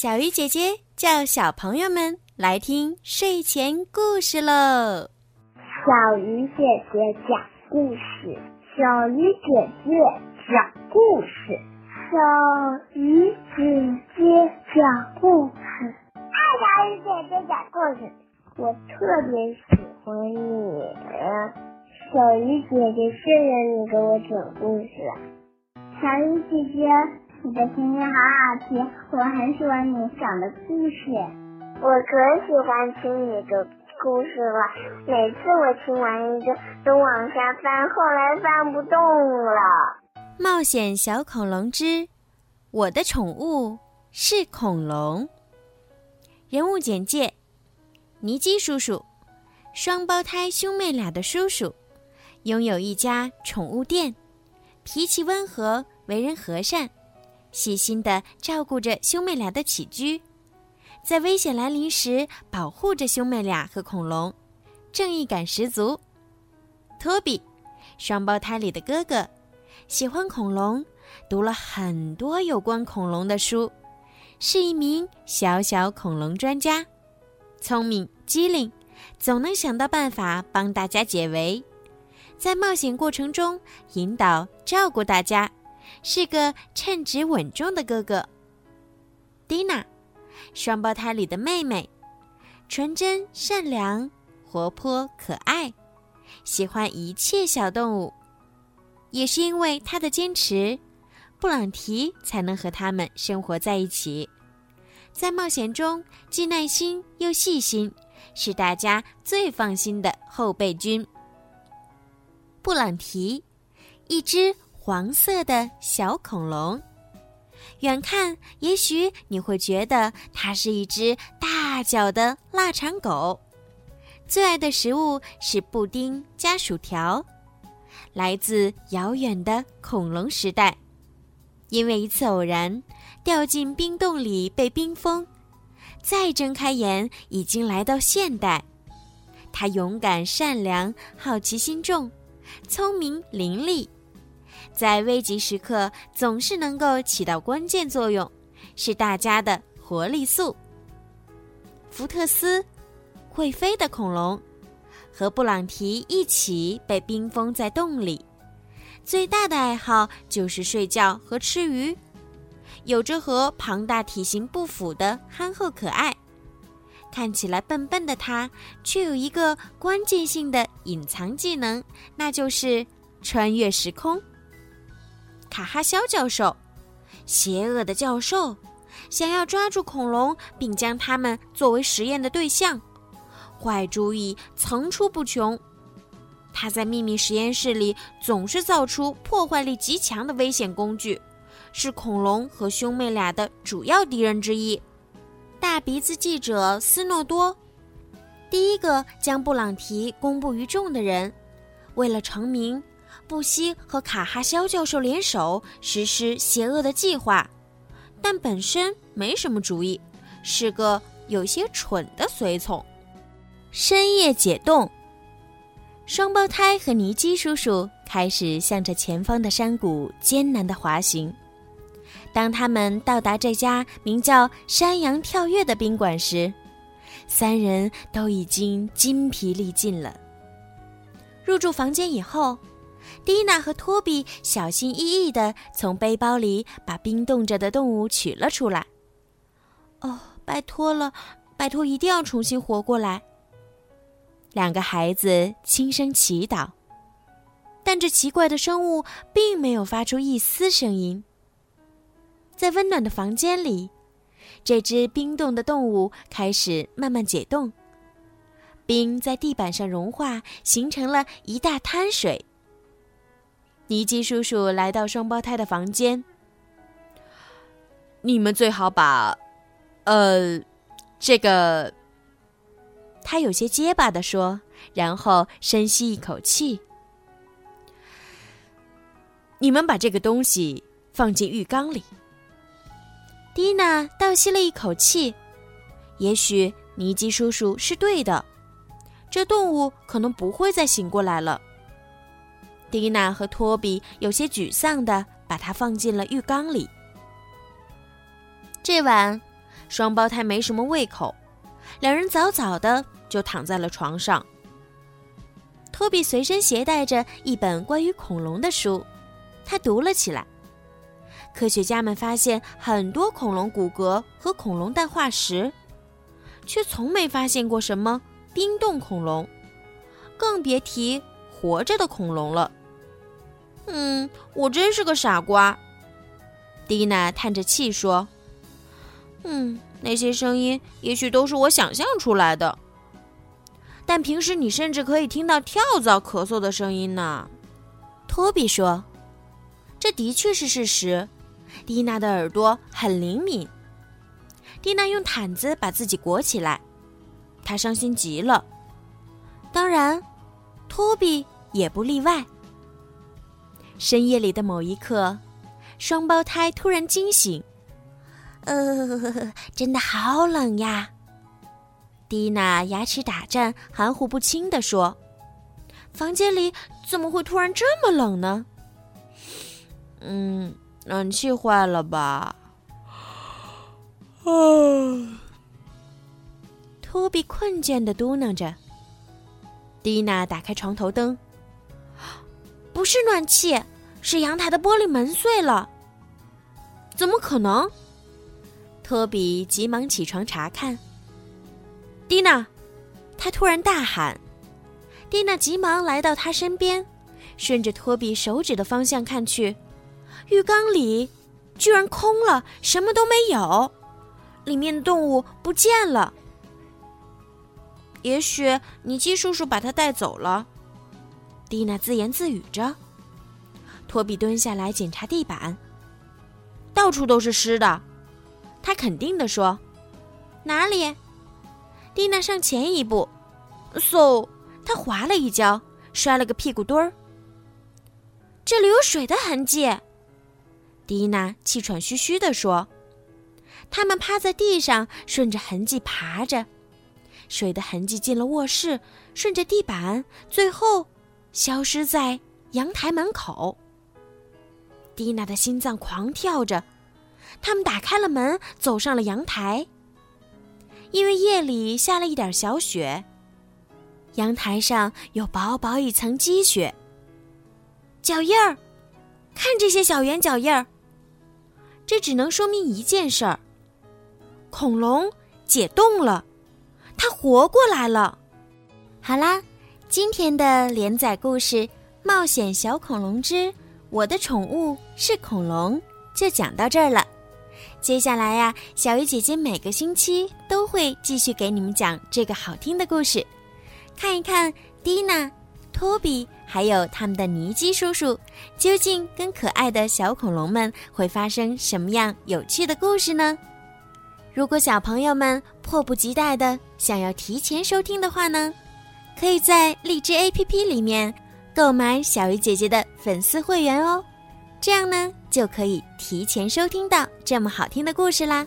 小鱼姐姐叫小朋友们来听睡前故事喽。小鱼姐姐讲故事，小鱼姐姐讲故事，小鱼姐姐讲故事。爱小鱼姐姐讲故事，我特别喜欢你。小鱼姐姐，谢谢你给我讲故事。小鱼姐姐。你的声音好好听，我很喜欢你讲的故事。我可喜欢听你的故事了，每次我听完一个都往下翻，后来翻不动了。冒险小恐龙之我的宠物是恐龙。人物简介：尼基叔叔，双胞胎兄妹俩的叔叔，拥有一家宠物店，脾气温和，为人和善。细心的照顾着兄妹俩的起居，在危险来临时保护着兄妹俩和恐龙，正义感十足。托比，双胞胎里的哥哥，喜欢恐龙，读了很多有关恐龙的书，是一名小小恐龙专家，聪明机灵，总能想到办法帮大家解围，在冒险过程中引导照顾大家。是个称职稳重的哥哥。蒂娜，双胞胎里的妹妹，纯真善良、活泼可爱，喜欢一切小动物。也是因为她的坚持，布朗提才能和他们生活在一起。在冒险中既耐心又细心，是大家最放心的后备军。布朗提，一只。黄色的小恐龙，远看也许你会觉得它是一只大脚的腊肠狗。最爱的食物是布丁加薯条，来自遥远的恐龙时代。因为一次偶然，掉进冰洞里被冰封，再睁开眼，已经来到现代。它勇敢、善良、好奇心重、聪明伶俐。在危急时刻总是能够起到关键作用，是大家的活力素。福特斯，会飞的恐龙，和布朗提一起被冰封在洞里，最大的爱好就是睡觉和吃鱼，有着和庞大体型不符的憨厚可爱。看起来笨笨的他，却有一个关键性的隐藏技能，那就是穿越时空。卡哈肖教授，邪恶的教授，想要抓住恐龙并将它们作为实验的对象，坏主意层出不穷。他在秘密实验室里总是造出破坏力极强的危险工具，是恐龙和兄妹俩的主要敌人之一。大鼻子记者斯诺多，第一个将布朗提公布于众的人，为了成名。不惜和卡哈肖教授联手实施邪恶的计划，但本身没什么主意，是个有些蠢的随从。深夜解冻，双胞胎和尼基叔叔开始向着前方的山谷艰难地滑行。当他们到达这家名叫“山羊跳跃”的宾馆时，三人都已经筋疲力尽了。入住房间以后。蒂娜和托比小心翼翼地从背包里把冰冻着的动物取了出来。哦，拜托了，拜托，一定要重新活过来！两个孩子轻声祈祷。但这奇怪的生物并没有发出一丝声音。在温暖的房间里，这只冰冻的动物开始慢慢解冻，冰在地板上融化，形成了一大滩水。尼基叔叔来到双胞胎的房间。你们最好把，呃，这个。他有些结巴的说，然后深吸一口气。你们把这个东西放进浴缸里。蒂娜倒吸了一口气。也许尼基叔叔是对的，这动物可能不会再醒过来了。蒂娜和托比有些沮丧的把它放进了浴缸里。这晚，双胞胎没什么胃口，两人早早的就躺在了床上。托比随身携带着一本关于恐龙的书，他读了起来。科学家们发现很多恐龙骨骼和恐龙蛋化石，却从没发现过什么冰冻恐龙，更别提活着的恐龙了。嗯，我真是个傻瓜。蒂娜叹着气说：“嗯，那些声音也许都是我想象出来的。但平时你甚至可以听到跳蚤咳嗽的声音呢。”托比说：“这的确是事实。”蒂娜的耳朵很灵敏。蒂娜用毯子把自己裹起来，她伤心极了。当然，托比也不例外。深夜里的某一刻。双胞胎突然惊醒，呃，真的好冷呀！蒂娜牙齿打颤，含糊不清地说：“房间里怎么会突然这么冷呢？”“嗯，暖气坏了吧？”啊，托比困倦的嘟囔着。蒂娜打开床头灯，不是暖气。是阳台的玻璃门碎了，怎么可能？托比急忙起床查看。蒂娜，他突然大喊。蒂娜急忙来到他身边，顺着托比手指的方向看去，浴缸里居然空了，什么都没有，里面的动物不见了。也许尼基叔叔把它带走了，蒂娜自言自语着。托比蹲下来检查地板，到处都是湿的。他肯定地说：“哪里？”蒂娜上前一步，嗖，他滑了一跤，摔了个屁股墩儿。这里有水的痕迹。蒂娜气喘吁吁地说：“他们趴在地上，顺着痕迹爬着，水的痕迹进了卧室，顺着地板，最后消失在阳台门口。”蒂娜的心脏狂跳着，他们打开了门，走上了阳台。因为夜里下了一点小雪，阳台上有薄薄一层积雪。脚印儿，看这些小圆脚印儿。这只能说明一件事儿：恐龙解冻了，它活过来了。好啦，今天的连载故事《冒险小恐龙之》。我的宠物是恐龙，就讲到这儿了。接下来呀，小鱼姐姐每个星期都会继续给你们讲这个好听的故事，看一看蒂娜、托比还有他们的尼基叔叔，究竟跟可爱的小恐龙们会发生什么样有趣的故事呢？如果小朋友们迫不及待的想要提前收听的话呢，可以在荔枝 APP 里面。购买小鱼姐姐的粉丝会员哦，这样呢就可以提前收听到这么好听的故事啦。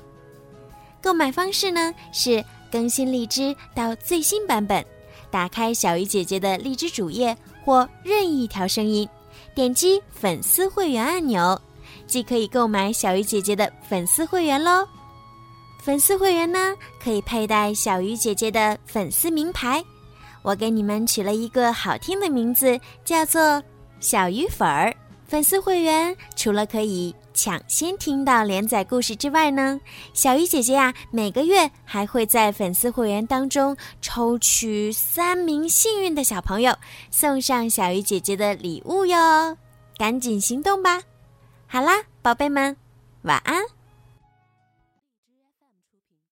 购买方式呢是更新荔枝到最新版本，打开小鱼姐姐的荔枝主页或任意一条声音，点击粉丝会员按钮，即可以购买小鱼姐姐的粉丝会员喽。粉丝会员呢可以佩戴小鱼姐姐的粉丝名牌。我给你们取了一个好听的名字，叫做“小鱼粉儿”。粉丝会员除了可以抢先听到连载故事之外呢，小鱼姐姐呀，每个月还会在粉丝会员当中抽取三名幸运的小朋友，送上小鱼姐姐的礼物哟！赶紧行动吧！好啦，宝贝们，晚安。